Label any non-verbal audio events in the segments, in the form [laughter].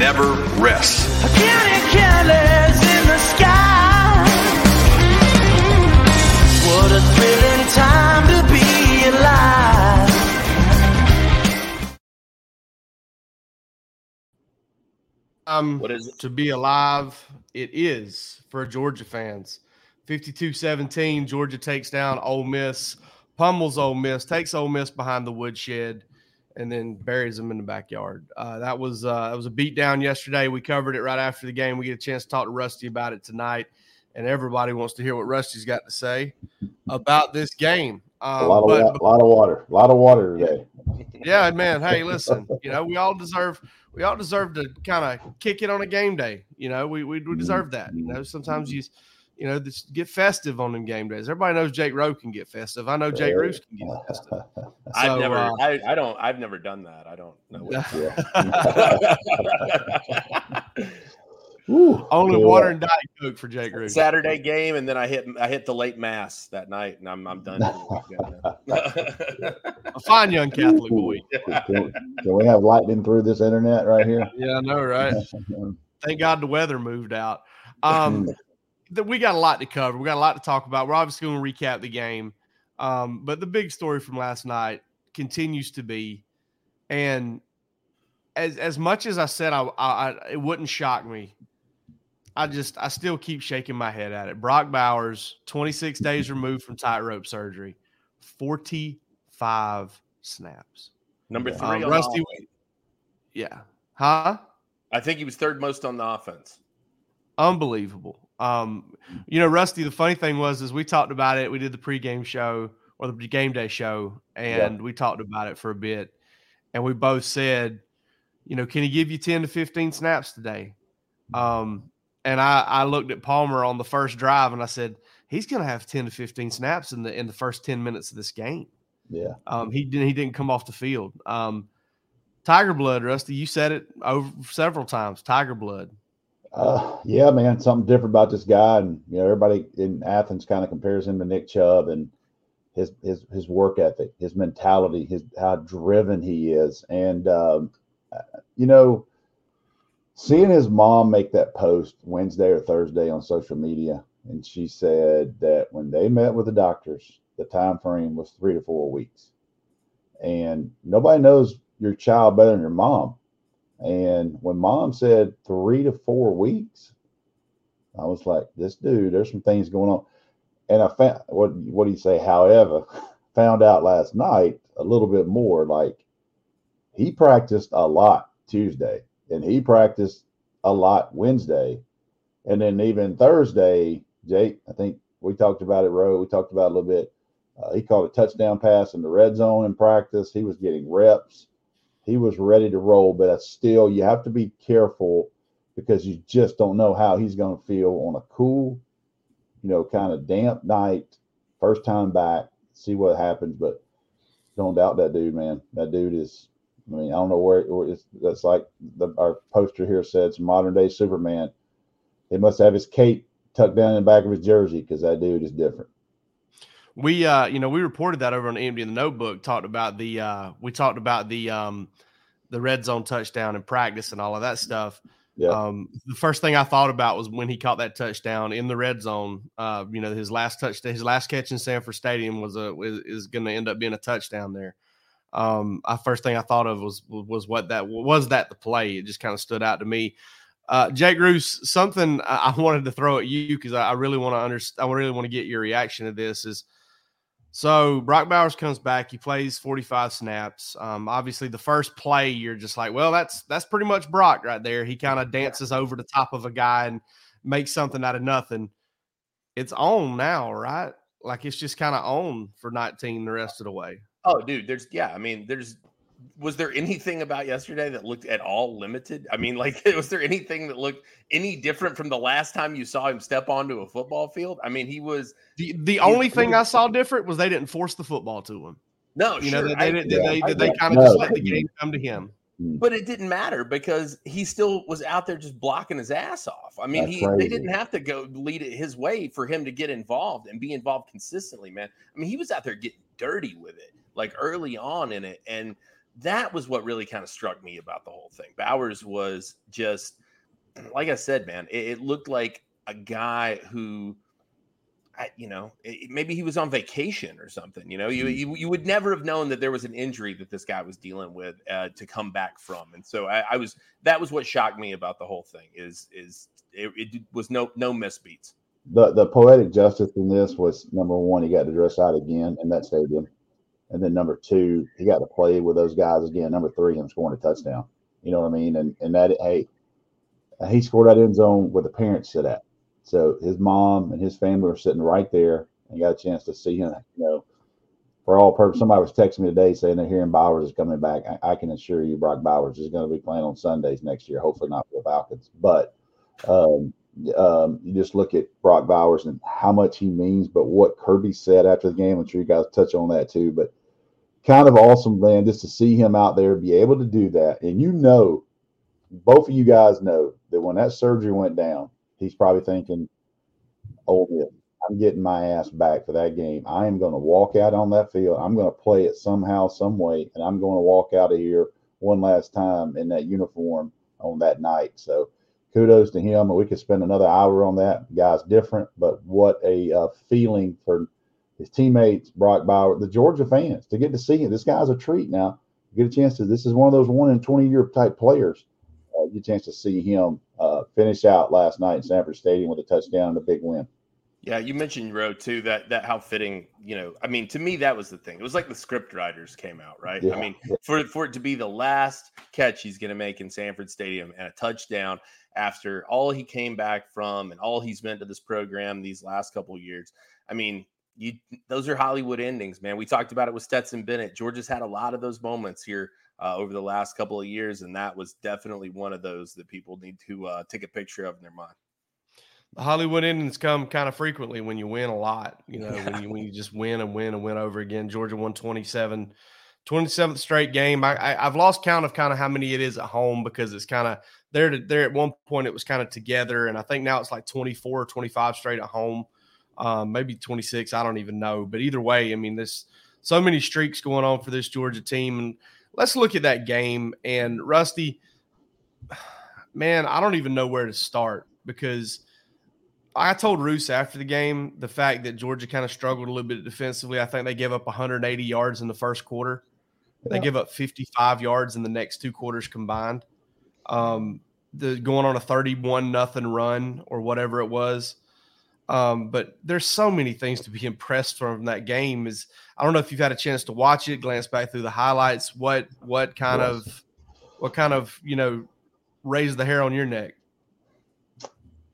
Never rest. Counting careless in the sky. What a thrilling time to be alive. Um, What is it? to be alive? It is for Georgia fans. 52-17, Georgia takes down Ole Miss, pummels Ole Miss, takes Ole Miss behind the woodshed, and then buries them in the backyard. Uh, that was uh, that was a beatdown yesterday. We covered it right after the game. We get a chance to talk to Rusty about it tonight, and everybody wants to hear what Rusty's got to say about this game. Um, a lot of but- wa- lot of water, a lot of water today. [laughs] yeah, man. Hey, listen. You know, we all deserve we all deserve to kind of kick it on a game day. You know, we, we we deserve that. You know, sometimes you you know just get festive on them game days. Everybody knows Jake Rowe can get festive. I know Jake Reuse can get festive. [laughs] I've never, uh, I, I don't, I've never done that. I don't know. What Woo. [laughs] Only Yeah. water and diet coke for Jake Reuse. Saturday game, and then I hit, I hit the late mass that night, and I'm, I'm done. [laughs] A fine young Catholic boy. Can, we- can we have lightning through this internet right here? Yeah, I know, right? Thank God the weather moved out. Um, th- we got a lot to cover. We got a lot to talk about. We're obviously going to recap the game, um, but the big story from last night continues to be, and as as much as I said, I, I, I it wouldn't shock me. I just I still keep shaking my head at it. Brock Bowers, 26 days removed from tightrope surgery, 45 snaps. Number three. Um, Rusty, yeah, huh? I think he was third most on the offense. unbelievable. Um, you know, Rusty, the funny thing was is we talked about it. We did the pregame show or the game day show, and we talked about it for a bit. And we both said, you know, can he give you 10 to 15 snaps today? Um, and I, I looked at Palmer on the first drive and I said, he's gonna have 10 to 15 snaps in the in the first 10 minutes of this game. Yeah. Um, he didn't he didn't come off the field. Um, Tiger blood, Rusty, you said it over several times. Tiger blood. Uh, yeah, man, something different about this guy, and you know, everybody in Athens kind of compares him to Nick Chubb and his his his work ethic, his mentality, his how driven he is, and um, you know, seeing his mom make that post Wednesday or Thursday on social media, and she said that when they met with the doctors, the time frame was three to four weeks, and nobody knows your child better than your mom. And when mom said three to four weeks, I was like, this dude, there's some things going on. And I found what what do you say? However, [laughs] found out last night a little bit more. Like he practiced a lot Tuesday and he practiced a lot Wednesday. And then even Thursday, Jake, I think we talked about it, Roe. We talked about a little bit. Uh, he caught a touchdown pass in the red zone in practice. He was getting reps he was ready to roll, but that's still you have to be careful because you just don't know how he's going to feel on a cool, you know, kind of damp night, first time back. See what happens, but don't doubt that dude, man. That dude is. I mean, I don't know where, where it's. That's like the, our poster here says, modern day Superman. He must have his cape tucked down in the back of his jersey because that dude is different. We uh you know we reported that over on Empty in the Notebook talked about the uh we talked about the um the red zone touchdown in practice and all of that stuff. Yeah. Um the first thing I thought about was when he caught that touchdown in the red zone. Uh you know his last touch his last catch in Sanford Stadium was a is, is going to end up being a touchdown there. Um I first thing I thought of was was what that was that the play. It just kind of stood out to me. Uh, Jake Reuse, something I I wanted to throw at you because I, I really want to understand. I really want to get your reaction to this. Is so Brock Bowers comes back. He plays 45 snaps. Um, obviously, the first play, you're just like, well, that's that's pretty much Brock right there. He kind of dances over the top of a guy and makes something out of nothing. It's on now, right? Like it's just kind of on for 19 the rest of the way. Oh, dude, there's yeah. I mean, there's was there anything about yesterday that looked at all limited? I mean, [laughs] like, was there anything that looked any different from the last time you saw him step onto a football field? I mean, he was the the only thing I saw different was they didn't force the football to him. No, you sure. know, they, I- they, yeah, they, I they, they kind of no, just let the game [laughs] come to him. Hmm. but it didn't matter because he still was out there just blocking his ass off. I mean, That's he they didn't have to go lead it his way for him to get involved and be involved consistently, man. I mean, he was out there getting dirty with it, like early on in it, and that was what really kind of struck me about the whole thing. Bowers was just [clears throat] like I said, man. It, it looked like a guy who. I, you know, it- maybe he was on vacation or something. You know, you, you you would never have known that there was an injury that this guy was dealing with uh, to come back from. And so I, I was that was what shocked me about the whole thing is is it, it was no no misbeats. the the poetic justice in this was number one, he got to dress out again in that stadium, and then number two, he got to play with those guys again. Number three, him scoring a touchdown. You know what I mean? And and that hey, he scored that end zone where the parents sit at. So his mom and his family were sitting right there and got a chance to see him. You know, for all purpose. Somebody was texting me today saying they're hearing Bowers is coming back. I, I can assure you, Brock Bowers is going to be playing on Sundays next year. Hopefully not for the Falcons, but. Um, um, you just look at Brock Bowers and how much he means, but what Kirby said after the game, I'm sure you guys touch on that too. But kind of awesome, man, just to see him out there be able to do that. And you know, both of you guys know that when that surgery went down, he's probably thinking, "Oh, yeah, I'm getting my ass back for that game. I am going to walk out on that field. I'm going to play it somehow, some way, and I'm going to walk out of here one last time in that uniform on that night." So kudos to him. And we could spend another hour on that. Guy's different, but what a uh, feeling for his teammates, Brock Bowers, the Georgia fans, to get to see him. This guy's a treat now. You get a chance to. This is one of those one in twenty year type players. Uh, you get a chance to see him uh, finish out last night in Sanford Stadium with a touchdown and a big win. Yeah, you mentioned Rowe too. That that how fitting. You know, I mean, to me, that was the thing. It was like the script writers came out, right? Yeah. I mean, for for it to be the last catch he's going to make in Sanford Stadium and a touchdown after all he came back from and all he's meant to this program these last couple of years. I mean, you those are Hollywood endings, man. We talked about it with Stetson Bennett. Georgia's had a lot of those moments here uh, over the last couple of years, and that was definitely one of those that people need to uh, take a picture of in their mind. The Hollywood endings come kind of frequently when you win a lot. You know, when you when you [laughs] just win and win and win over again. Georgia won 27, 27th straight game. I, I I've lost count of kind of how many it is at home because it's kind of there. There at one point it was kind of together, and I think now it's like 24 or 25 straight at home. Um, maybe 26. I don't even know. But either way, I mean, there's so many streaks going on for this Georgia team. And let's look at that game. And Rusty, man, I don't even know where to start because I told Reuse after the game the fact that Georgia kind of struggled a little bit defensively. I think they gave up 180 yards in the first quarter. They Yeah. give up 55 yards in the next two quarters combined. Um, the going on a 31 nothing run or whatever it was. Um, but there's so many things to be impressed from that game. Is I don't know if you've had a chance to watch it, glance back through the highlights. What what kind Yes. of what kind of you know raised the hair on your neck?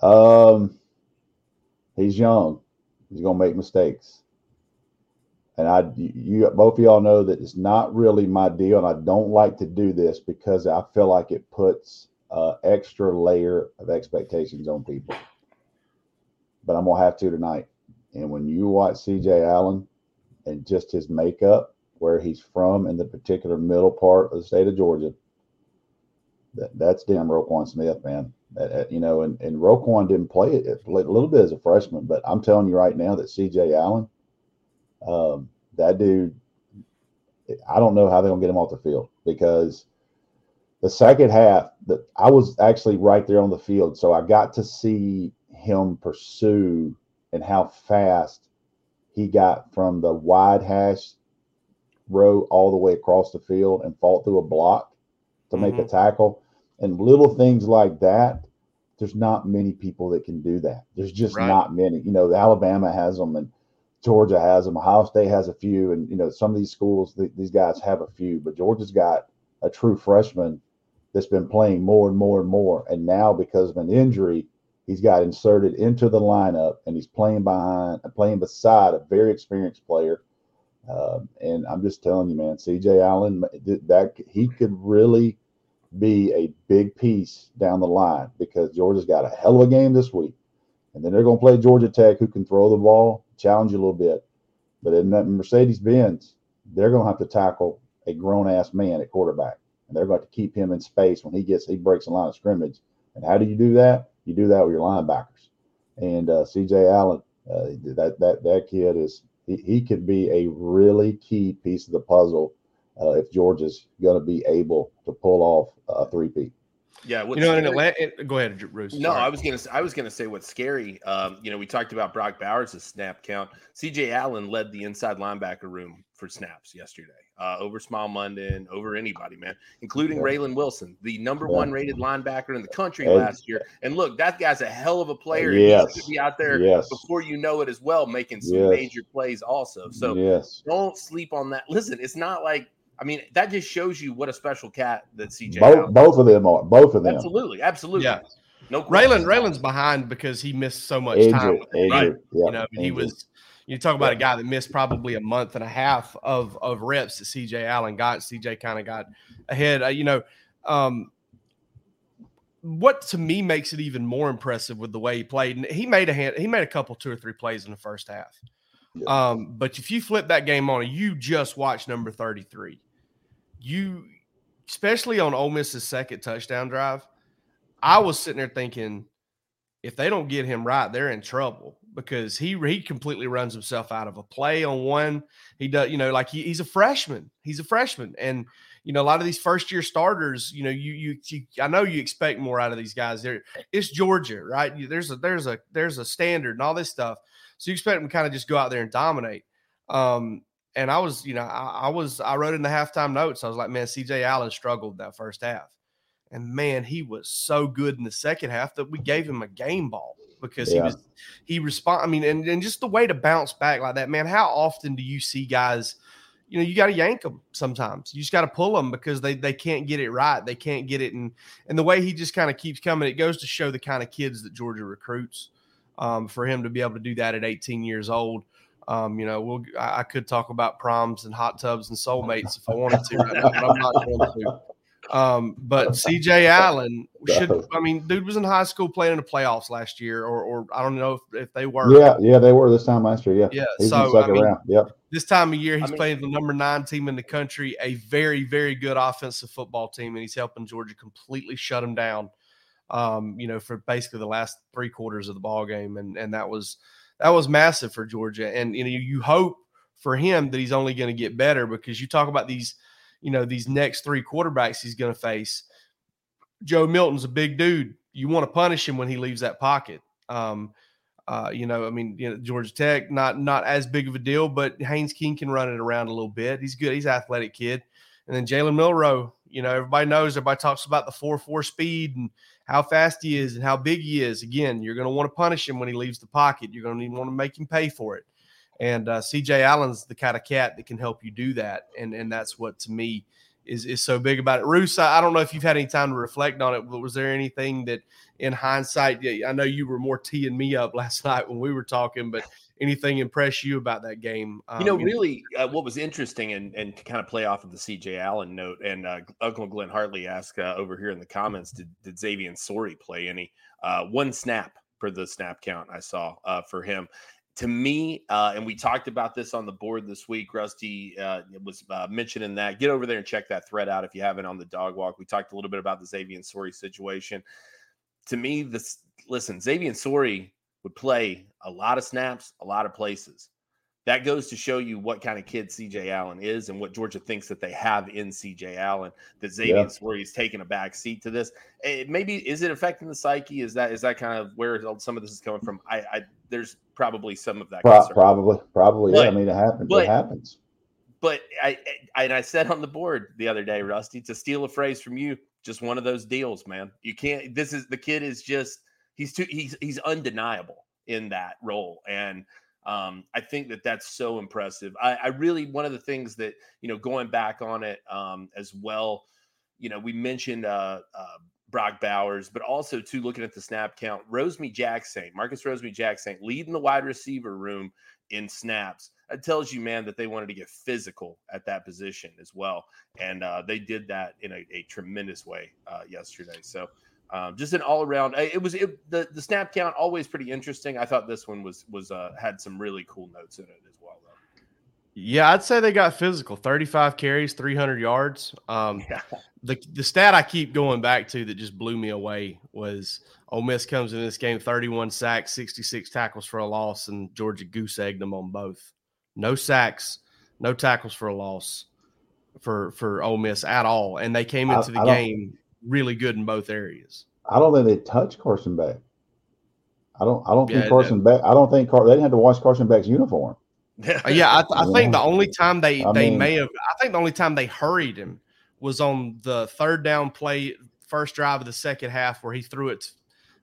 Um, he's young. He's gonna make mistakes, and I, you, both of y'all know that it's not really my deal, and I don't like to do this because I feel like it puts uh, extra layer of expectations on people. But I'm gonna have to tonight. And when you watch C.J. Allen and just his makeup, where he's from, in the particular middle part of the state of Georgia, that, that's damn Roquan Smith, man. That- you know, and, and Roquan didn't play it a little bit as a freshman, but I'm telling you right now that CJ Allen, um, that dude, I don't know how they're gonna get him off the field because the second half that I was actually right there on the field, so I got to see him pursue and how fast he got from the wide hash row all the way across the field and fought through a block to make a mm-hmm. tackle. And little things like that there's not many people that can do that. There's just Right. not many. You know alabama has them and georgia has them. Ohio state has a few. And you know some of these schools th- these guys have a few. But georgia's got a true freshman that's been playing more and more and more. And now because of an injury he's got inserted into the lineup and he's playing behind, playing beside a very experienced player. Uh, and I'm just telling you, man, CJ Allen, that he could really be a big piece down the line because Georgia's got a hell of a game this week. And then they're going to play Georgia Tech, who can throw the ball, challenge you a little bit. But in that Mercedes Benz, they're going to have to tackle a grown ass man at quarterback. And they're going to keep him in space when he gets, he breaks the line of scrimmage. And how do you do that? You do that with your linebackers. And uh, CJ Allen, uh, that, that, that kid is, he, he could be a really key piece of the puzzle uh, if Georgia's going to be able to pull off a three-peat. Yeah, you know, in Atlanta, go ahead, Bruce. No, Sorry. I was gonna, I was gonna say what's scary. Um, you know, we talked about Brock Bowers' snap count. C.J. Allen led the inside linebacker room for snaps yesterday, uh, over Smael Mondon, over anybody, man, including yeah. Raylen Wilson, the number yeah. one rated linebacker in the country and, last year. And look, that guy's a hell of a player. Yes, he's be out there yes. before you know it as well, making some yes. major plays also. So yes. don't sleep on that. Listen, it's not like I mean, that just shows you what a special cat that CJ. Both, both of them are. Both of them. Absolutely, absolutely. Yeah. No. Raylen Raylen's behind because he missed so much time. right. Yeah, you know, he was. You talk about a guy that missed probably a month and a half of of reps that CJ Allen got. CJ kind of got ahead. Uh, you know, um, what to me makes it even more impressive with the way he played. And he made a hand, he made a couple, two or three plays in the first half. Yeah. Um, but if you flip that game on, you just watch number thirty three you, especially on Ole Miss's second touchdown drive, I was sitting there thinking, if they don't get him right, they're in trouble because he he completely runs himself out of a play on one. He does, you know, like he, he's a freshman. He's a freshman, and you know a lot of these first year starters. You know, you, you you I know you expect more out of these guys. There, it's Georgia, right? There's a there's a there's a standard and all this stuff. So you expect them to kind of just go out there and dominate. Um, and I was, you know, I, I, was, I wrote in the halftime notes. I was like, man, CJ Allen struggled that first half. And man, he was so good in the second half that we gave him a game ball because yeah. he was, he respond. I mean, and, and just the way to bounce back like that, man. How often do you see guys, you know, you got to yank them sometimes. You just got to pull them because they they can't get it right. They can't get it, and and the way he just kind of keeps coming, it goes to show the kind of kids that Georgia recruits. Um, for him to be able to do that at 18 years old, um, you know, we'll I, I, could talk about proms and hot tubs and [laughs] soulmates if I wanted to, right now, but I'm not going to. Um, but CJ Allen should [laughs] I mean, dude was in high school playing in the playoffs last year, or or I don't know if, if they were. Yeah, yeah, they were this time last year. Yeah. Yeah. He's so I mean, round. Yep. This time of year, he's I mean, playing the number nine team in the country, a very, very good offensive football team, and he's helping Georgia completely shut them down. Um, you know, for basically the last three quarters of the ball game. And and that was that was massive for Georgia. And you know, you hope for him that he's only going to get better because you talk about these, you know, these next three quarterbacks he's going to face. Joe Milton's a big dude. You want to punish him when he leaves that pocket. Um, uh, you know, I mean, you know, Georgia Tech, not not as big of a deal, but Haynes King can run it around a little bit. He's good. He's athletic kid. And then Jalen Milroe, you know, everybody knows, everybody talks about the 4 4 speed and how fast he is and how big he is. Again, you're going to want to punish him when he leaves the pocket. You're going to want to make him pay for it. And uh, CJ Allen's the kind of cat that can help you do that. And and that's what to me is is so big about it. Reuse, I, I don't know if you've had any time to reflect on it, but was there anything that in hindsight, I know you were more teeing me up [laughs] last night when we were talking, but anything impress you about that game? Um, you know, really, uh, what was interesting and, and to kind of play off of the CJ Allen note, and uh, Uncle Glenn Hartley asked uh, over here in the comments, did, did Xavian Sorey play any? Uh, one snap for the snap count I saw uh, for him. To me, uh, and we talked about this on the board this week. Rusty was mentioning that. Get over there and check that thread out if you haven't on the dog walk. We talked a little bit about the Xavian Sorey situation. To me, this listen, Xavian Sorey would play a lot of snaps, a lot of places. That goes to show you what kind of kid CJ Allen is and what Georgia thinks that they have in CJ Allen. That Xavian yeah. where he's taking a back seat to this. It, eh, maybe is it affecting the psyche? Is that is that kind of where some of this is coming from? I, I there's probably some of that. Pro- probably, probably. But, yeah, I mean, it happens. But, it happens. But I, I and I said on the board the other day, Rusty, to steal a phrase from you, just one of those deals, man. You can't. This is the kid is just he's too he's he's undeniable in that role and um, I think that that's so impressive. I, I, really one of the things that you know going back on it um, as well. You know, we mentioned uh, uh, Brock Bowers, but also to looking at the snap count, Rosemy-Jacksaint, Marcus Rosemy-Jacksaint leading the wide receiver room in snaps. That tells you, man, that they wanted to get physical at that position as well, and uh, they did that in a, a tremendous way uh, yesterday. So, um, just an all around. It was it, the the snap count always pretty interesting. I thought this one was was uh, had some really cool notes in it as well. Though. Yeah, I'd say they got physical. Thirty-five carries, three hundred yards. Um, yeah. The the stat I keep going back to that just blew me away was Ole Miss comes in this game thirty-one sacks, sixty-six tackles for a loss, and Georgia goose egged them on both. No sacks, no tackles for a loss for for Ole Miss at all, and they came into the game really good in both areas. I don't think they touch Carson Beck. I don't. I don't yeah, think Carson Beck. I don't think Car, they didn't have to watch Carson Beck's uniform. [laughs] Uh, yeah, I, I think the only time they I they mean, may have. I think the only time they hurried him was on the third down play, first drive of the second half, where he threw it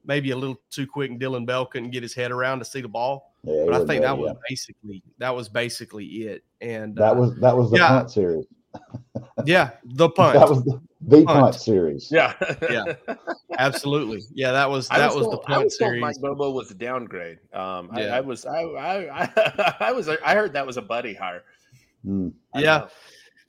maybe a little too quick, and Dillon Bell couldn't get his head around to see the ball. Yeah, but I think that was basically that was basically it. And that uh, was that was the yeah, punt series. Yeah, the punt. That was the, the punt. punt series. Yeah, yeah, absolutely. Yeah, that was that was, was told, the punt I was series. Mike Bobo was a downgrade. Um, yeah. I, I was I, I [laughs] I was I heard that was a buddy hire. Mm. Yeah,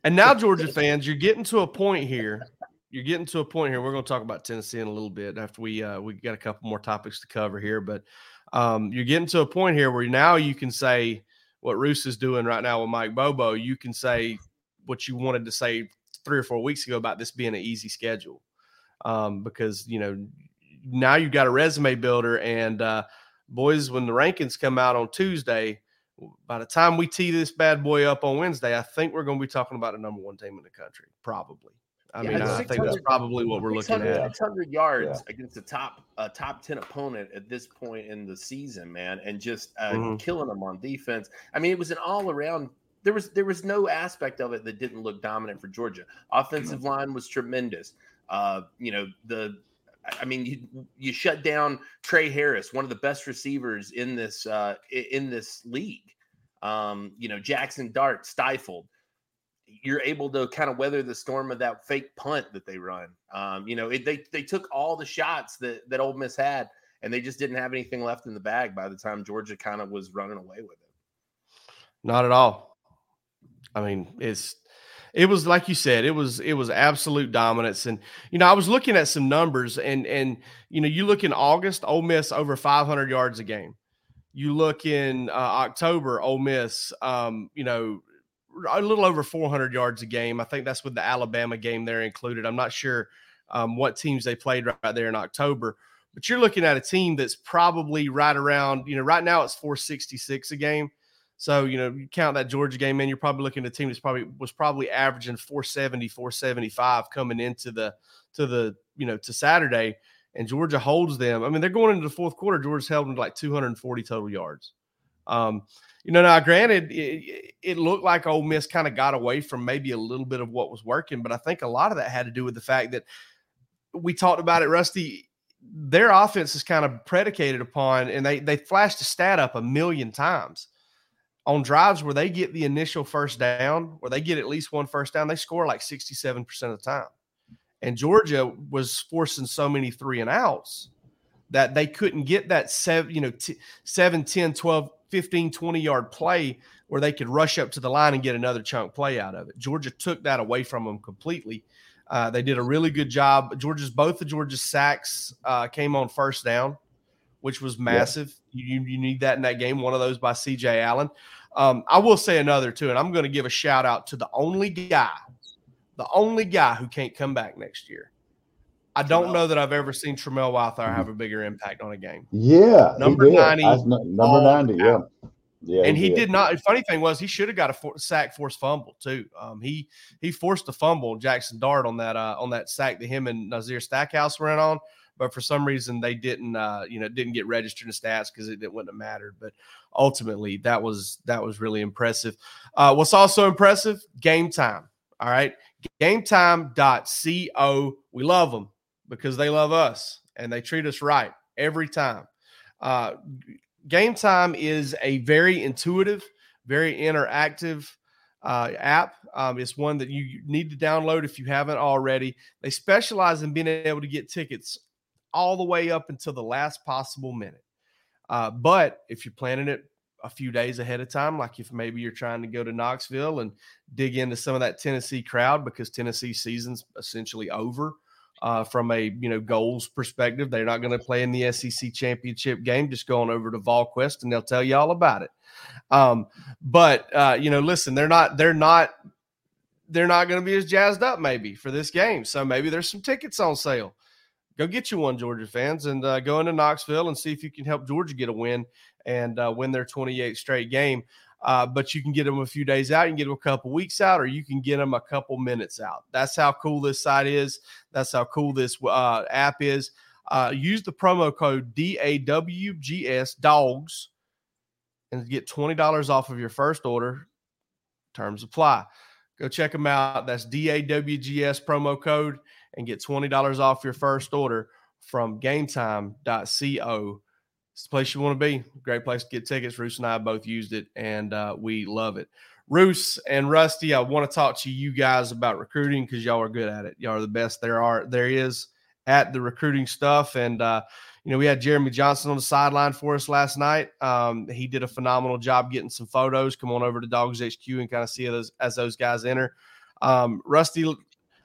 and now Georgia fans, you're getting to a point here. You're getting to a point here. We're going to talk about Tennessee in a little bit after we uh, we got a couple more topics to cover here, but um, you're getting to a point here where now you can say what Reuse is doing right now with Mike Bobo. You can say what you wanted to say three or four weeks ago about this being an easy schedule, um, because you know now you've got a resume builder, and uh, boys, when the rankings come out on Tuesday, by the time we tee this bad boy up on Wednesday, I think we're going to be talking about a number one team in the country, probably. I yeah, mean, I think that's probably what we're looking at. 600 yards yeah. against a top a top 10 opponent at this point in the season, man, and just uh, mm-hmm. killing them on defense. I mean, it was an all around there was there was no aspect of it that didn't look dominant for Georgia. Offensive line was tremendous. Uh, you know the I mean, you, you shut down Tre Harris, one of the best receivers in this uh, in this league. Um, you know, Jackson Dart stifled. You're able to kind of weather the storm of that fake punt that they run. Um, you know, it, they they took all the shots that that Ole Miss had, and they just didn't have anything left in the bag by the time Georgia kind of was running away with it. Not at all. I mean, it's it was like you said, it was it was absolute dominance. And you know, I was looking at some numbers, and and you know, you look in August, Ole Miss over 500 yards a game. You look in uh, October, Ole Miss, um, you know, a little over 400 yards a game. I think that's with the Alabama game there included. I'm not sure um, what teams they played right there in October, but you're looking at a team that's probably right around, you know, right now it's 466 a game. So, you know, you count that Georgia game in, you're probably looking at a team that's probably was probably averaging 470, 475 coming into the to the, you know, to Saturday. And Georgia holds them. I mean, they're going into the fourth quarter. Georgia's held them to like 240 total yards. Um, you know, now granted, it, it looked like Ole Miss kind of got away from maybe a little bit of what was working, but I think a lot of that had to do with the fact that we talked about it, Rusty. Their offense is kind of predicated upon, and they they flashed a stat up a million times on drives where they get the initial first down, where they get at least one first down, they score like 67% of the time. And Georgia was forcing so many three and outs that they couldn't get that seven, you know, t- 7, 10, 12, 15, 20 yard play where they could rush up to the line and get another chunk play out of it. Georgia took that away from them completely. Uh, they did a really good job. Georgia's both of Georgia's sacks uh, came on first down which was massive. Yeah. You, you need that in that game. One of those by CJ Allen. Um, I will say another too, and I'm going to give a shout out to the only guy, the only guy who can't come back next year. I don't know that I've ever seen Tramel Walthour have a bigger impact on a game. Yeah, number ninety, number ninety, yeah. Yeah, and he, he did. did. not. Funny thing was, he should have got a for, sack, forced fumble too. Um, he he forced a fumble, Jackson Dart on that uh, on that sack that him and Nazir Stackhouse ran on but for some reason they didn't uh, you know didn't get registered in stats because it, it, wouldn't have mattered but ultimately that was that was really impressive uh, what's also impressive game time all right gametime.co we love them because they love us and they treat us right every time uh, game time is a very intuitive very interactive uh, app. Um, it's one that you need to download if you haven't already. They specialize in being able to get tickets all the way up until the last possible minute. Uh, but if you're planning it a few days ahead of time, like if maybe you're trying to go to Knoxville and dig into some of that Tennessee crowd because Tennessee season's essentially over uh, from a you know goals perspective. They're not going to play in the SEC championship game. Just going over to VolQuest and they'll tell you all about it. Um, but uh, you know, listen, they're not they're not they're not going to be as jazzed up maybe for this game. So maybe there's some tickets on sale. Go get you one, Georgia fans, and uh, go into Knoxville and see if you can help Georgia get a win and uh, win their 28th straight game. Uh, but you can get them a few days out, you can get them a couple weeks out, or you can get them a couple minutes out. That's how cool this site is. That's how cool this uh, app is. Uh, use the promo code DAWGS dogs and get $20 off of your first order. Terms apply. Go check them out. That's DAWGS promo code and get $20 off your first order from gametime.co it's the place you want to be. Great place to get tickets. Reuse and I both used it, and uh, we love it. Reuse and Rusty, I want to talk to you guys about recruiting because y'all are good at it. Y'all are the best there are there is at the recruiting stuff. And uh, you know, we had Jeremy Johnson on the sideline for us last night. Um, he did a phenomenal job getting some photos. Come on over to DawgsHQ and kind of see those as those guys enter. Um, Rusty,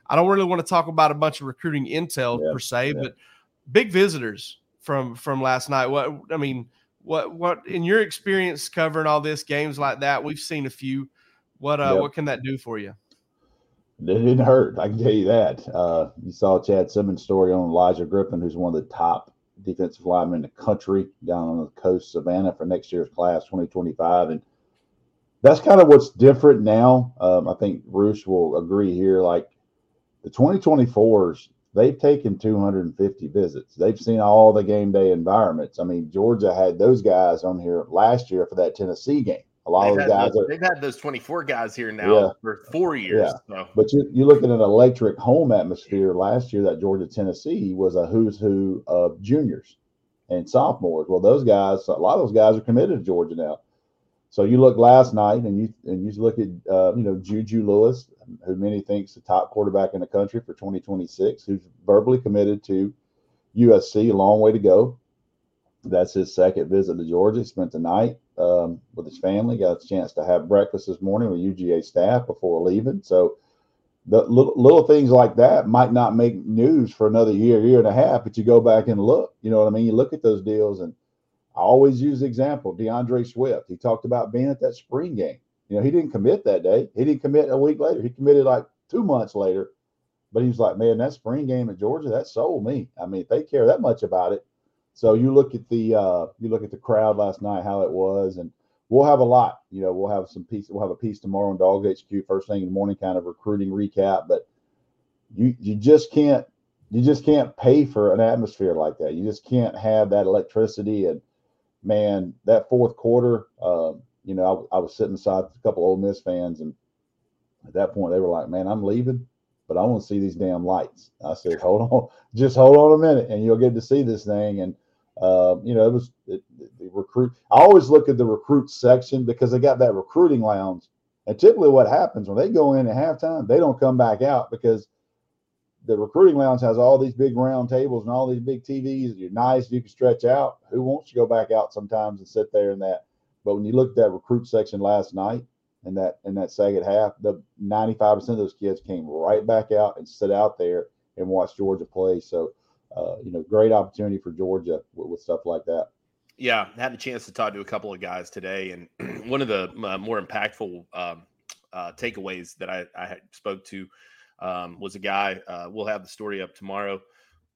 I don't really want to talk about a bunch of recruiting intel yeah, per se, yeah. but big visitors from from last night. What I mean, what what in your experience covering all this games like that? We've seen a few. What uh, what can that do for you? It didn't hurt. I can tell you that. Uh, you saw Chad Simmons' story on Elijah Griffin, who's one of the top defensive linemen in the country down on the coast, Savannah, for next year's class 2025. And that's kind of what's different now. Um, I think Bruce will agree here. Like the 2024s, they've taken 250 visits. They've seen all the game day environments. I mean, Georgia had those guys on here last year for that Tennessee game. A lot they've of guys those, are, they've had those 24 guys here now yeah, for four years. Yeah. So. But you, you look at an electric home atmosphere last year that Georgia Tennessee was a who's who of juniors and sophomores. Well, those guys, a lot of those guys are committed to Georgia now. So you look last night and you and you look at uh, you know Juju Lewis, who many thinks the top quarterback in the country for 2026, who's verbally committed to USC. A long way to go. That's his second visit to Georgia. He spent the night um, with his family. Got a chance to have breakfast this morning with UGA staff before leaving. So the little, little things like that might not make news for another year, year and a half, but you go back and look. You know what I mean? You look at those deals and I always use the example, D'Andre Swift. He talked about being at that spring game. You know, he didn't commit that day. He didn't commit a week later. He committed like two months later. But he was like, man, that spring game at Georgia, that sold me. I mean, they care that much about it. So you look at the uh, you look at the crowd last night, how it was, and we'll have a lot. You know, we'll have some piece. We'll have a piece tomorrow on Dog HQ first thing in the morning, kind of recruiting recap. But you you just can't you just can't pay for an atmosphere like that. You just can't have that electricity and man, that fourth quarter, uh, you know, I, I, was sitting beside a couple Ole Miss fans, and at that point they were like, "Man, I'm leaving, but I want to see these damn lights." I said, [laughs] "Hold on, just hold on a minute, and you'll get to see this thing." And uh, you know, it was it, the recruit. I always look at the recruit section because they got that recruiting lounge, and typically what happens when they go in at halftime, they don't come back out because the recruiting lounge has all these big round tables and all these big TVs. You're nice, you can stretch out. Who wants to go back out sometimes and sit there in that? But when you looked at that recruit section last night and that in that second half, the 95% of those kids came right back out and sit out there and watch Georgia play. So, uh, you know, great opportunity for Georgia with, with, stuff like that. Yeah, I had a chance to talk to a couple of guys today, and [clears throat] one of the uh, more impactful um, uh, takeaways that I, I spoke to um, was a guy. Uh, we'll have the story up tomorrow,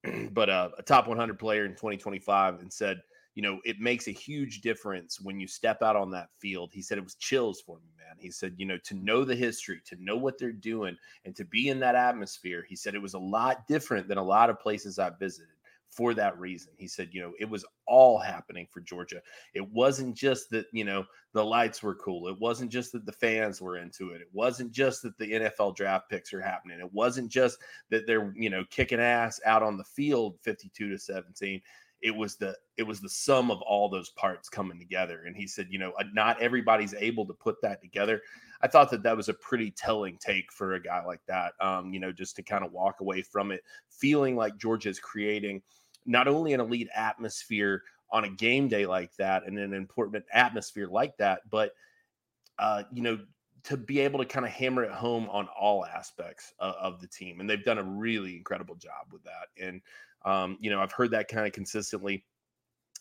[clears throat] but uh, a top 100 player in 2025, and said, you know, it makes a huge difference when you step out on that field. He said it was chills for me, man. He said, you know, to know the history, to know what they're doing, and to be in that atmosphere. He said it was a lot different than a lot of places I've visited for that reason. He said, you know, it was all happening for Georgia. It wasn't just that, you know, the lights were cool. It wasn't just that the fans were into it. It wasn't just that the NFL draft picks are happening. It wasn't just that they're, you know, kicking ass out on the field 52 to 17. it was the it was the sum of all those parts coming together and he said you know uh, not everybody's able to put that together i thought that that was a pretty telling take for a guy like that um, you know just to kind of walk away from it feeling like georgia is creating not only an elite atmosphere on a game day like that and an important atmosphere like that but uh, you know to be able to kind of hammer it home on all aspects of, of the team and they've done a really incredible job with that and um, you know, I've heard that kind of consistently.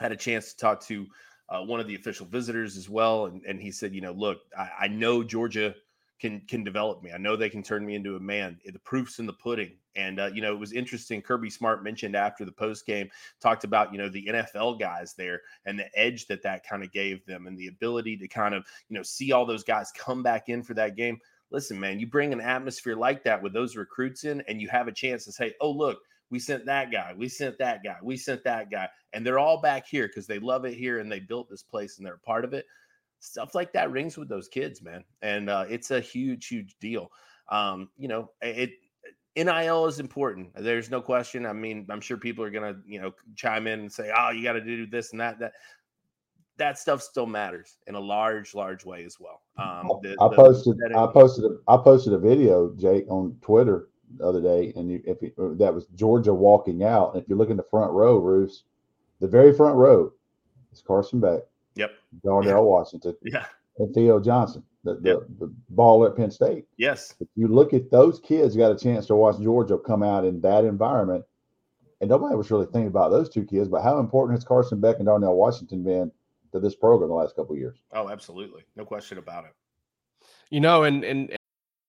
Had a chance to talk to uh, one of the official visitors as well, and, and he said, you know, look, I, I, know Georgia can can develop me. I know they can turn me into a man. The proof's in the pudding. And uh, you know, it was interesting. Kirby Smart mentioned after the post game, talked about you know the NFL guys there and the edge that that kind of gave them, and the ability to kind of you know see all those guys come back in for that game. Listen, man, you bring an atmosphere like that with those recruits in, and you have a chance to say, oh look we sent that guy, we sent that guy, we sent that guy, and they're all back here because they love it here and they built this place and they're a part of it. Stuff like that rings with those kids, man, and uh, it's a huge, huge deal. Um, you know, it NIL is important. There's no question. I mean, I'm sure people are gonna, you know, chime in and say, "Oh, you got to do this and that." That that stuff still matters in a large, large way as well. Um, the, I posted, I posted, a, I posted a video, Jake, on Twitter the other day, and you, if you, uh, that was Georgia walking out, and if you look in the front row, Reuse, the very front row is Carson Beck. Yep. Darnell yeah. Washington. Yeah. And Theo Johnson, the, the, yep. the ball at Penn State. Yes. If you look at those kids, got a chance to watch Georgia come out in that environment. And nobody was really thinking about those two kids, but how important has Carson Beck and Darnell Washington been to this program the last couple years? Oh, absolutely. No question about it. You know, and and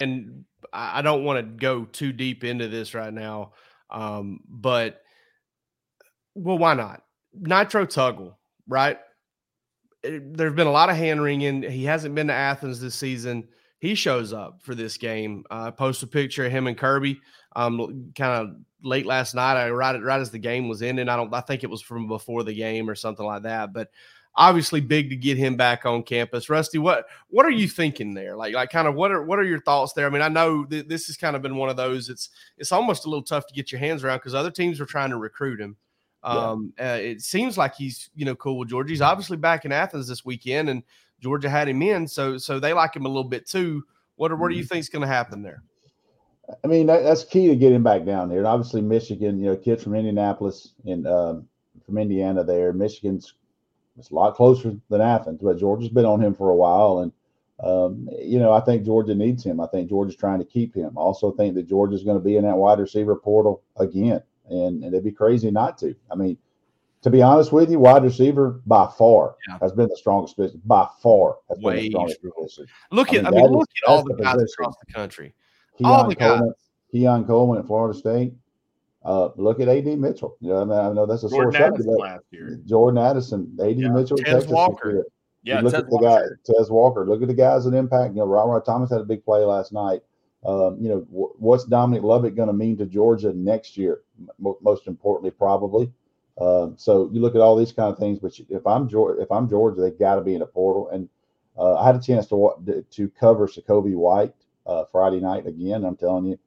and I don't want to go too deep into this right now, um, but well, why not? Nitro Tuggle, right? Eh, there's been a lot of hand wringing. He hasn't been to Athens this season. He shows up for this game. Uh, I post a picture of him and Kirby, um, kind of late last night. I right it right as the game was ending. I don't. I think it was from before the game or something like that. But obviously big to get him back on campus. Rusty, what what are you thinking there? Like like kind of what are what are your thoughts there? I mean, I know th- this has kind of been one of those. It's it's almost a little tough to get your hands around because other teams are trying to recruit him. Um, yeah. uh, it seems like he's you know cool with Georgia. He's obviously back in Athens this weekend, and Georgia had him in, so so they like him a little bit too. What what do you mm-hmm. think is going to happen there? I mean, that, that's key to get him back down there. And obviously, Michigan, you know, kids from Indianapolis and um, from Indiana there. Michigan's it's a lot closer than Athens, but Georgia's been on him for a while. And, um, you know, I think Georgia needs him. I think Georgia's trying to keep him. I also think that Georgia's going to be in that wide receiver portal again. And, and it'd be crazy not to. I mean, to be honest with you, wide receiver by far yeah. has been the strongest business. By far has Way been the strongest position. Look at, I mean, I mean look is, at all the guys position. across the country. Keon all the Coleman, guys. Keon Coleman at Florida State. Uh, look at AD Mitchell. You know, I, mean, I know that's a Jordan sore subject. Last year. Jordan Addison, AD yeah. Mitchell, Tez Texas Walker. Yeah, look Tez at the Walker. guy, Tez Walker. Look at the guys that impact. You know, Robert Thomas had a big play last night. Um, you know, w- what's Dominic Lovett going to mean to Georgia next year? M- most importantly, probably. Um, so you look at all these kind of things. But if I'm Georgia, if I'm Georgia, they've got to be in a portal. And uh, I had a chance to to cover Sacovie White uh, Friday night again. I'm telling you,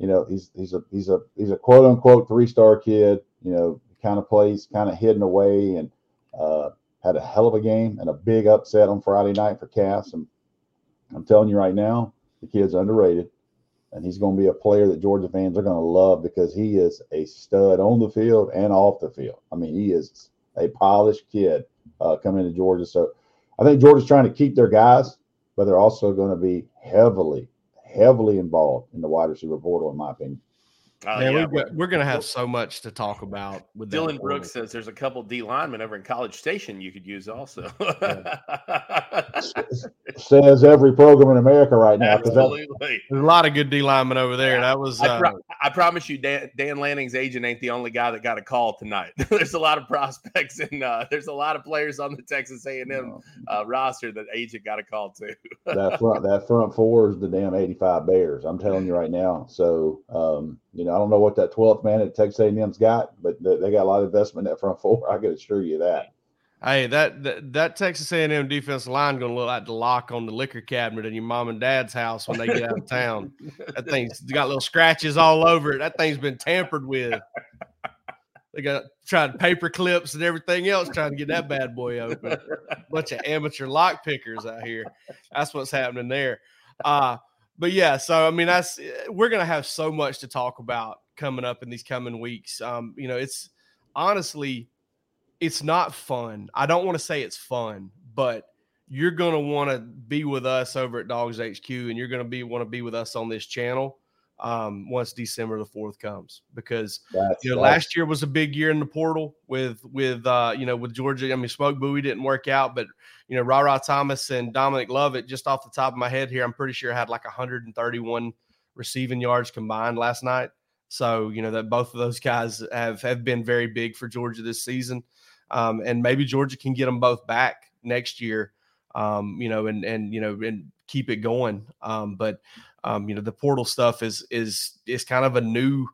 you know, he's he's a he's a he's a quote unquote three star kid. You know, kind of plays kind of hidden away and uh, had a hell of a game and a big upset on Friday night for Cass. And I'm telling you right now, the kid's underrated, and he's going to be a player that Georgia fans are going to love because he is a stud on the field and off the field. I mean, he is a polished kid uh, coming to Georgia. So I think Georgia's trying to keep their guys, but they're also going to be heavily heavily involved in the wide receiver portal, in my opinion. Uh, Man, yeah, we're, we're going to have so much to talk about with Dylan Brooks says there's a couple D linemen over in College Station you could use also. yeah. says every program in America right now. Absolutely. There's a lot of good D linemen over there. That was. I, Uh, I promise you, Dan, Dan Lanning's agent ain't the only guy that got a call tonight. [laughs] there's a lot of prospects and uh, there's a lot of players on the Texas A&M uh, roster that agent got a call to. that front that front four is the damn 85 Bears. I'm telling you right now. So um, you know, I don't know what that 12th man at Texas A&M's got, but they, got a lot of investment in that front four. I can assure you that. Hey, that, that that Texas A&M defense line going to look like the lock on the liquor cabinet in your mom and dad's house when they get out of town. That thing's got little scratches all over it. That thing's been tampered with. They got tried paper clips and everything else trying to get that bad boy open. Bunch of amateur lock pickers out here. That's what's happening there. Uh, but yeah, so I mean, that's we're gonna have so much to talk about coming up in these coming weeks. Um, you know, it's honestly it's not fun. I don't want to say it's fun, but you're to want to be with us over at DawgsHQ and you're to be want to be with us on this channel um, once December the 4th comes because That's, you know last year was a big year in the portal with with uh, you know with Georgia. I mean Smoke Bowie didn't work out, but you know Ra Ra Thomas and Dominic Lovett just off the top of my head here, I'm pretty sure had like 131 receiving yards combined last night. So you know that both of those guys have have been very big for Georgia this season um, and maybe Georgia can get them both back next year. Um, you know, and and you know, and keep it going. Um, but um, you know, the portal stuff is is is kind of a new,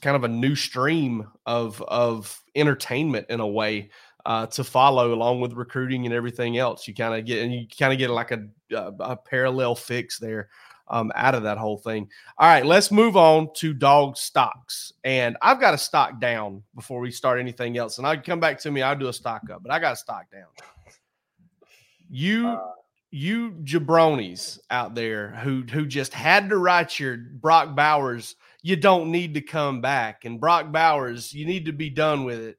kind of a new stream of of entertainment in a way uh, to follow along with recruiting and everything else. You kind of get and you kind of get like a, a a parallel fix there um, out of that whole thing. All right, let's move on to dog stocks. And I've got a stock down before we start anything else. And I'll come back to me, I'll do a stock up, but I got a stock down. [laughs] You you jabronis out there who who just had to write your Brock Bowers, you don't need to come back. And Brock Bowers, you need to be done with it.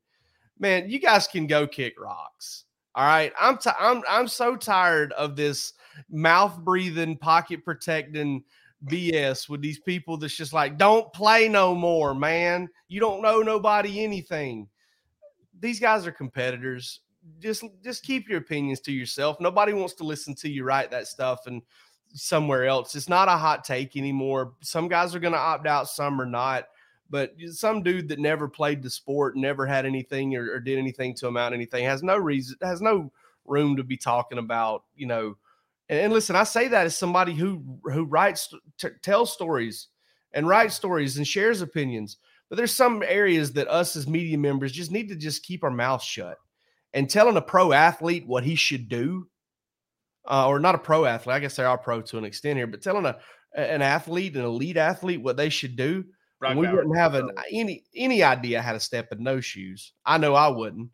Man, you guys can go kick rocks. All right. I'm t- I'm I'm so tired of this mouth breathing, pocket protecting BS with these people that's just like, don't play no more, man. You don't know nobody anything. These guys are competitors. Just just keep your opinions to yourself. Nobody wants to listen to you write that stuff and somewhere else. It's not a hot take anymore. Some guys are going to opt out, some are not. But some dude that never played the sport, never had anything or, or did anything to amount anything, has no reason, has no room to be talking about, you know, and, and listen, I say that as somebody who who writes, t- tells stories, and writes stories and shares opinions. But there's some areas that us as media members just need to just keep our mouth shut. And telling a pro athlete what he should do, uh, or not a pro athlete, I guess they are pro to an extent here, but telling a an athlete, an elite athlete, what they should do, Brock we wouldn't have an, any any idea how to step in those shoes. I know I wouldn't.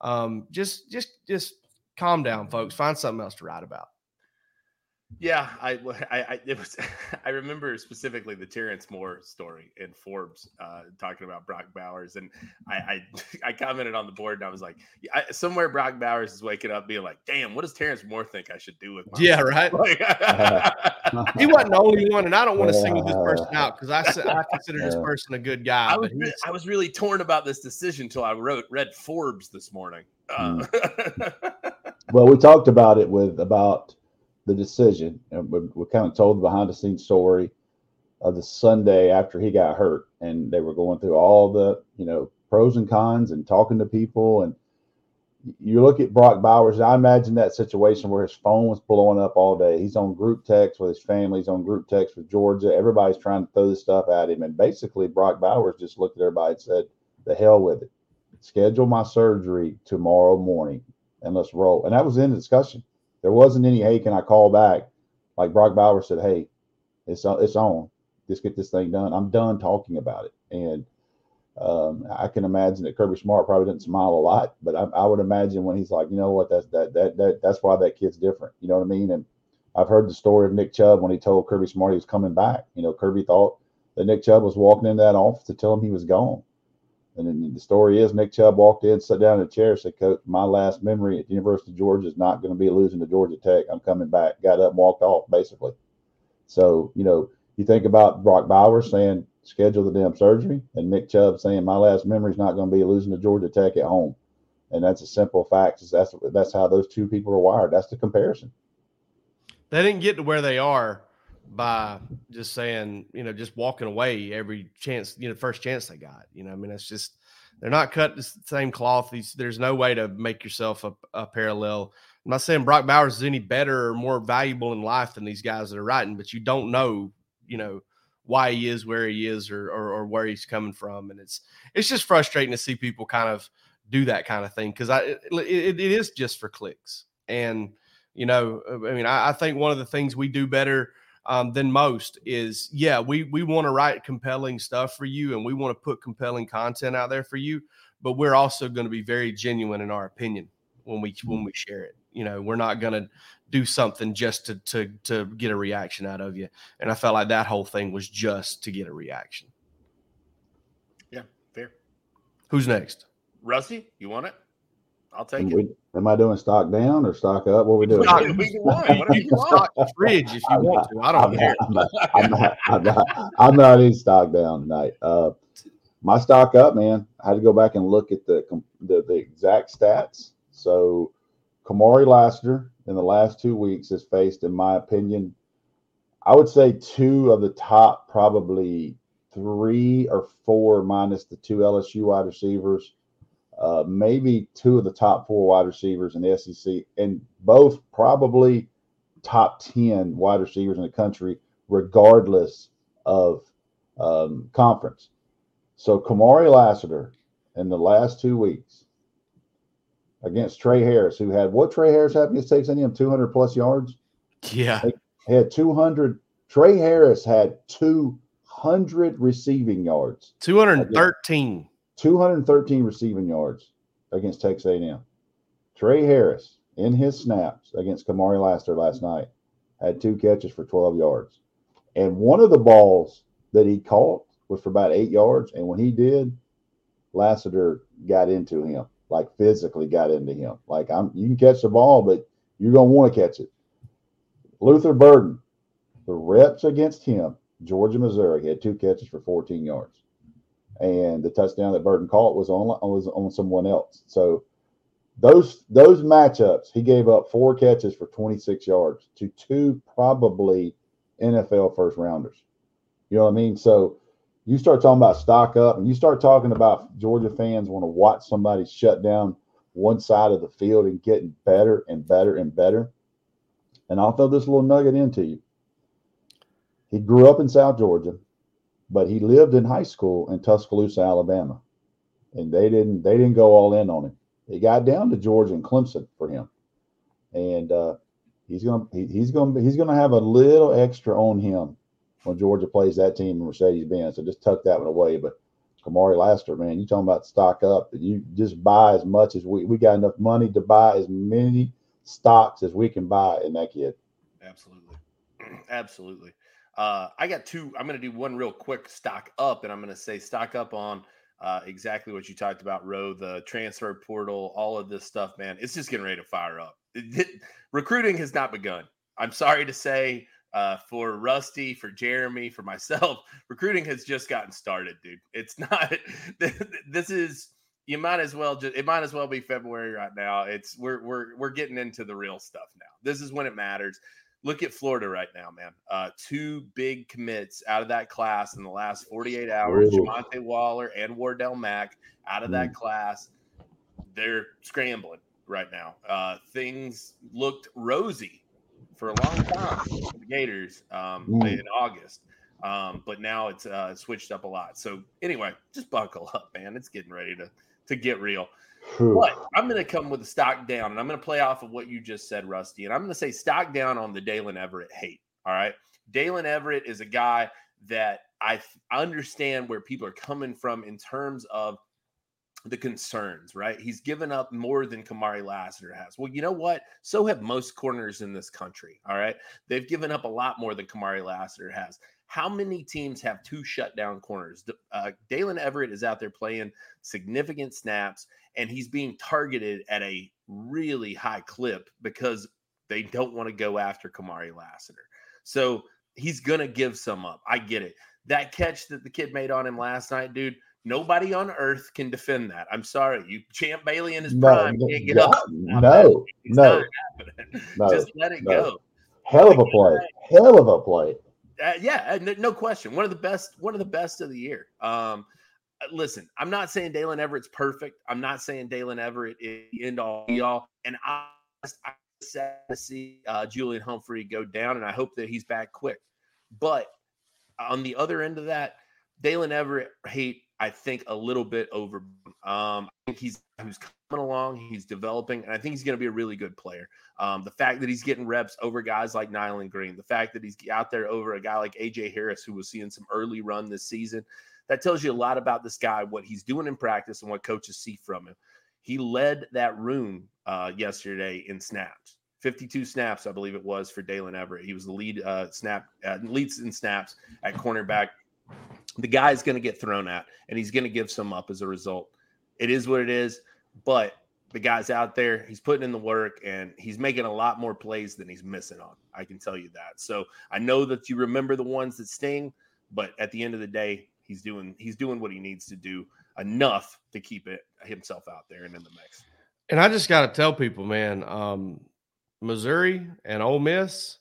Um, just just just calm down, folks. Find something else to write about. Yeah, I, [laughs] I, I it was. [laughs] I remember specifically the Terrence Moore story in Forbes uh, talking about Brock Bowers, and I, I, [laughs] I commented on the board and I was like, I, somewhere Brock Bowers is waking up being like, "Damn, what does Terrence Moore think I should do with my Yeah, life?" right. Like- He wasn't the only one, and I don't want to single this person out because I, I consider this person a good guy. I was, but re- I was really torn about this decision until I wrote read Forbes this morning. Uh, Well, we talked about it with about the decision, and we, we kind of told the behind the scenes story of the Sunday after he got hurt, and they were going through all the you know pros and cons and talking to people, and you look at Brock Bowers. I imagine that situation where his phone was blowing up all day. He's on group text with his family. He's on group text with Georgia. Everybody's trying to throw this stuff at him, and basically Brock Bowers just looked at everybody and said, "The hell with it. Schedule my surgery tomorrow morning." and let's roll. And that was in the discussion. There wasn't any, hey, can I call back? Like Brock Bowers said, hey, it's on, it's on. Just get this thing done. I'm done talking about it. And um, I can imagine that Kirby Smart probably didn't smile a lot, but I, I would imagine when he's like, you know what, that's that that that that's why that kid's different. You know what I mean? And I've heard the story of Nick Chubb when he told Kirby Smart he was coming back. You know, Kirby thought that Nick Chubb was walking in that office to tell him he was gone. And the story is Nick Chubb walked in, sat down in a chair, said, Coach, my last memory at the University of Georgia is not going to be losing to Georgia Tech. I'm coming back. Got up and walked off, basically. So, you know, you think about Brock Bowers saying, schedule the damn surgery, and Nick Chubb saying, my last memory is not going to be losing to Georgia Tech at home. and that's a simple fact. That's that's how those two people are wired. That's the comparison. They didn't get to where they are by just saying, you know, just walking away every chance, you know, first chance they got. You know, I mean, it's just they're not cut the same cloth. There's no way to make yourself a, a parallel. I'm not saying Brock Bowers is any better or more valuable in life than these guys that are writing, but you don't know, you know, why he is where he is or, or, or where he's coming from, and it's it's just frustrating to see people kind of do that kind of thing because I it, it, it is just for clicks, and you know, I mean, I, I think one of the things we do better um, than most is yeah we we want to write compelling stuff for you and we want to put compelling content out there for you but we're also going to be very genuine in our opinion when we when mm-hmm. we share it. You know we're not going to do something just to to to get a reaction out of you. And i felt like that whole thing was just to get a reaction. Yeah fair. Who's next? Rusty you want it I'll take we, it. Am I doing stock down or stock up? What are we doing? Stock, can stock [laughs] fridge if you I'm want not, to. I don't I'm care. Not, I'm, not, I'm, not, I'm not in stock down tonight. Uh, my stock up, man. I had to go back and look at the the, the exact stats. So, Kamari Lassiter in the last two weeks has faced, in my opinion, I would say two of the top, probably three or four minus the two LSU wide receivers uh, maybe two of the top four wide receivers in the SEC, and both probably top 10 wide receivers in the country, regardless of um, conference. So Kamari Lassiter in the last two weeks against Tre Harris, who had what Tre Harris had against Texas A&M, 200 plus yards. Yeah. He had 200. Tre Harris had 200 receiving yards. 213. 213 receiving yards against Texas A&M. Tre Harris in his snaps against Kamari Lassiter last night had two catches for 12 yards. And one of the balls that he caught was for about eight yards. And when he did, Lassiter got into him, like physically got into him. Like I'm you can catch the ball, but you're gonna want to catch it. Luther Burden, the reps against him, Georgia, Missouri, had two catches for 14 yards and the touchdown that Burden caught was on was on someone else. So those those matchups, he gave up four catches for 26 yards to two probably NFL first rounders. You know what I mean? So you start talking about stock up, and you start talking about Georgia fans want to watch somebody shut down one side of the field and getting better and better and better. And I'll throw this little nugget into you. He grew up in South Georgia but he lived in high school in Tuscaloosa, Alabama, and they didn't they didn't go all in on him. They got down to Georgia and Clemson for him, and uh, he's gonna he, he's gonna he's gonna have a little extra on him when Georgia plays that team in Mercedes Benz. So just tuck that one away. But Kamari Lassiter, man, you talking about stock up? You just buy as much as we we got enough money to buy as many stocks as we can buy in that kid. Absolutely, [clears throat] absolutely. Uh, I got two. I'm going to do one real quick stock up, and I'm going to say stock up on uh, exactly what you talked about, Rowe, the transfer portal, all of this stuff, man. It's just getting ready to fire up. It, [laughs] it, recruiting has not begun. I'm sorry to say uh, for Rusty, for Jeremy, for myself, [laughs] recruiting has just gotten started, dude. It's [laughs] not. this is. You might as well just. It might as well be February right now. It's we're we're we're getting into the real stuff now. This is when it matters look at Florida right now, man. Uh, two big commits out of that class in the last 48 hours. Ooh. Jamonte Waller and Wardell Mack out of that mm. class. They're scrambling right now. Uh, things looked rosy for a long time for the Gators um, mm. in August. Um, but now it's uh, switched up a lot. So anyway, just buckle up, man. It's getting ready to to get real. But I'm going to come with a stock down, and I'm going to play off of what you just said, Rusty. And I'm going to say stock down on the Daylen Everette hate. All right. Daylen Everette is a guy that I understand where people are coming from in terms of the concerns, right? He's given up more than Kamari Lassiter has. Well, you know what? So have most corners in this country. All right. They've given up a lot more than Kamari Lassiter has. How many teams have two shutdown corners? Uh, Daylen Everette is out there playing significant snaps, and he's being targeted at a really high clip because they don't want to go after Kamari Lassiter. So he's going to give some up. I get it. That catch that the kid made on him last night, dude, Nobody on earth can defend that. I'm sorry. You Champ Bailey in his No, prime no, can't get yeah, up. no, no, no, Just let it no. go. Hell of a play. Hell of a play. Uh, yeah, no, no question. One of the best, one of the best of the year. Um, listen, I'm not saying Daylen Everette's perfect. I'm not saying Daylen Everette is the end all be all. And I, I sad to see uh, Julian Humphrey go down, and I hope that he's back quick. But on the other end of that, Daylen Everette hate I think a little bit over. Um, I think he's he's coming along, he's developing, and I think he's going to be a really good player. Um, the fact that he's getting reps over guys like Nyland Green, the fact that he's out there over a guy like AJ Harris, who was seeing some early run this season, that tells you a lot about this guy, what he's doing in practice, and what coaches see from him. He led that room uh, yesterday in snaps. 52 snaps, I believe it was for Daylen Everette. He was the lead uh, snap, uh, leads in snaps at cornerback. The guy's going to get thrown at, and he's going to give some up as a result. It is what it is, but the guy's out there. He's putting in the work, and he's making a lot more plays than he's missing on. I can tell you that. So I know that you remember the ones that sting, but at the end of the day, he's doing he's doing what he needs to do enough to keep it himself out there and in the mix. And I just got to tell people, man, um, Missouri and Ole Miss,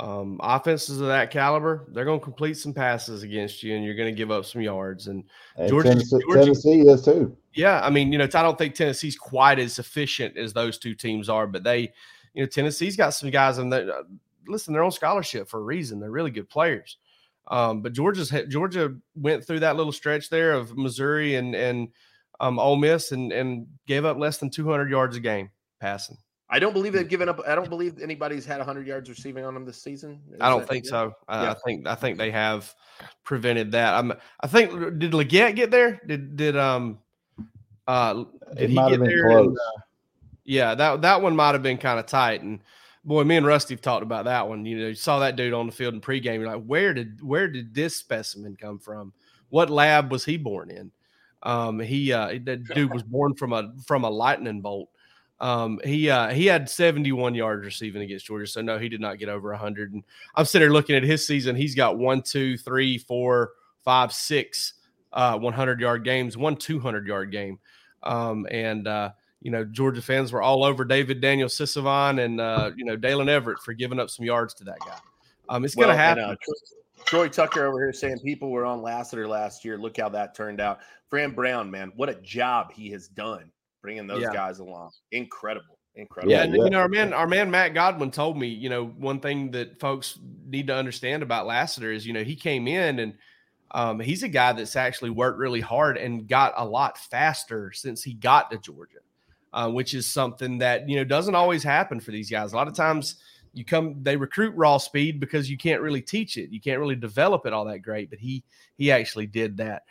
um, offenses of that caliber, they're going to complete some passes against you, and you're going to give up some yards. And And Georgia- Tennessee, Georgia- Tennessee is too. yeah, I mean, you know, I don't think Tennessee's quite as efficient as those two teams are, but they, you know, Tennessee's got some guys in there. Listen, they're on scholarship for a reason. They're really good players. Um, but Georgia's Georgia went through that little stretch there of Missouri and and um, Ole Miss and and gave up less than 200 yards a game passing. I don't believe they've given up. I don't believe anybody's had 100 yards receiving on them this season. Is I don't that- think so. I, Yeah. I think I think they have prevented that. I'm, I think did Leggett get there? Did did um uh did It he might get have been there? and, uh, yeah, that that one might have been kind of tight. And boy, me and Rusty have talked about that one. You know, you saw that dude on the field in pregame. You're like, where did where did this specimen come from? What lab was he born in? Um, he uh that dude was born from a from a lightning bolt. Um, he uh he had 71 yards receiving against Georgia, so no, he did not get over 100. And I'm sitting there looking at his season. He's got one, two, three, four, five, six uh 100 yard games, one 200 yard game. Um, and uh, you know, Georgia fans were all over David Daniel-Sisavanh and uh, you know, Daylen Everette for giving up some yards to that guy. Um, it's Well, gonna and, happen. uh, Troy- Troy Tucker over here saying people were on Lassiter last year. Look how that turned out. Fran Brown, man, what a job he has done bringing those Yeah. guys along. Incredible, incredible. Yeah, Yeah, and yeah. you know, our man, our man Matt Godwin told me, you know, one thing that folks need to understand about Lassiter is, you know, he came in and um, he's a guy that's actually worked really hard and got a lot faster since he got to Georgia, uh, which is something that you know doesn't always happen for these guys. A lot of times, you come they recruit raw speed because you can't really teach it, you can't really develop it all that great. But he he actually did that.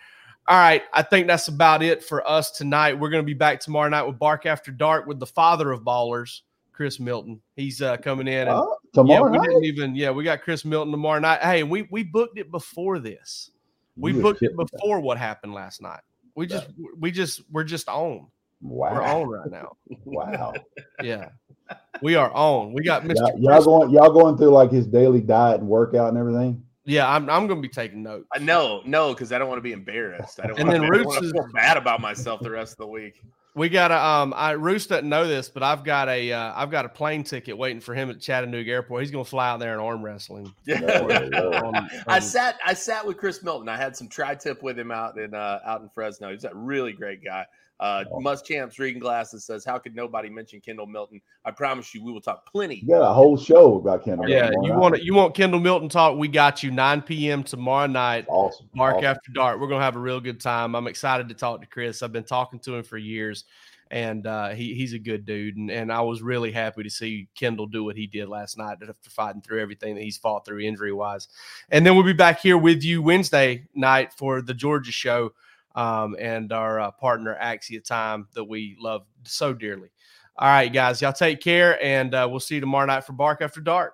All right, I think that's about it for us tonight. We're going to be back tomorrow night with Bark After Dark with the father of ballers, Chris Milton. He's uh, coming in. And, Oh, yeah, we night. didn't even. Yeah, we got Chris Milton tomorrow night. Hey, we we booked it before this. We You booked it before what happened last night. We just we just we're just on. We're Wow. on right now. [laughs] Wow. Yeah, we are on. We got Mr. Y'all, y'all going y'all going through like his daily diet and workout and everything? Yeah, I'm I'm going to be taking notes. Uh, no, no, because I don't want to be embarrassed. I don't And want then to Roots is- feel bad about myself the rest of the week. We got a um. I Reuse doesn't know this, but I've got a uh, I've got a plane ticket waiting for him at Chattanooga Airport. He's going to fly out there and arm wrestling. On- [laughs] I sat I sat with Chris Milton. I had some tri tip with him out in uh, out in Fresno. He's a really great guy. Uh, must champs reading glasses says, "How could nobody mention Kendall Milton?" I promise you, we will talk plenty. You got a whole show about Kendall. Yeah, you night. want it? You want Kendall Milton talk? We got you. 9 p.m. tomorrow night. awesome. Mark awesome. after dark. We're gonna have a real good time. I'm excited to talk to Chris. I've been talking to him for years, and uh, he, he's a good dude. And, and I was really happy to see Kendall do what he did last night after fighting through everything that he's fought through injury wise. And then we'll be back here with you Wednesday night for the Georgia show um, and our uh, partner Axia Time that we love so dearly. All right, guys, y'all take care, and uh, we'll see you tomorrow night for Bark After Dark.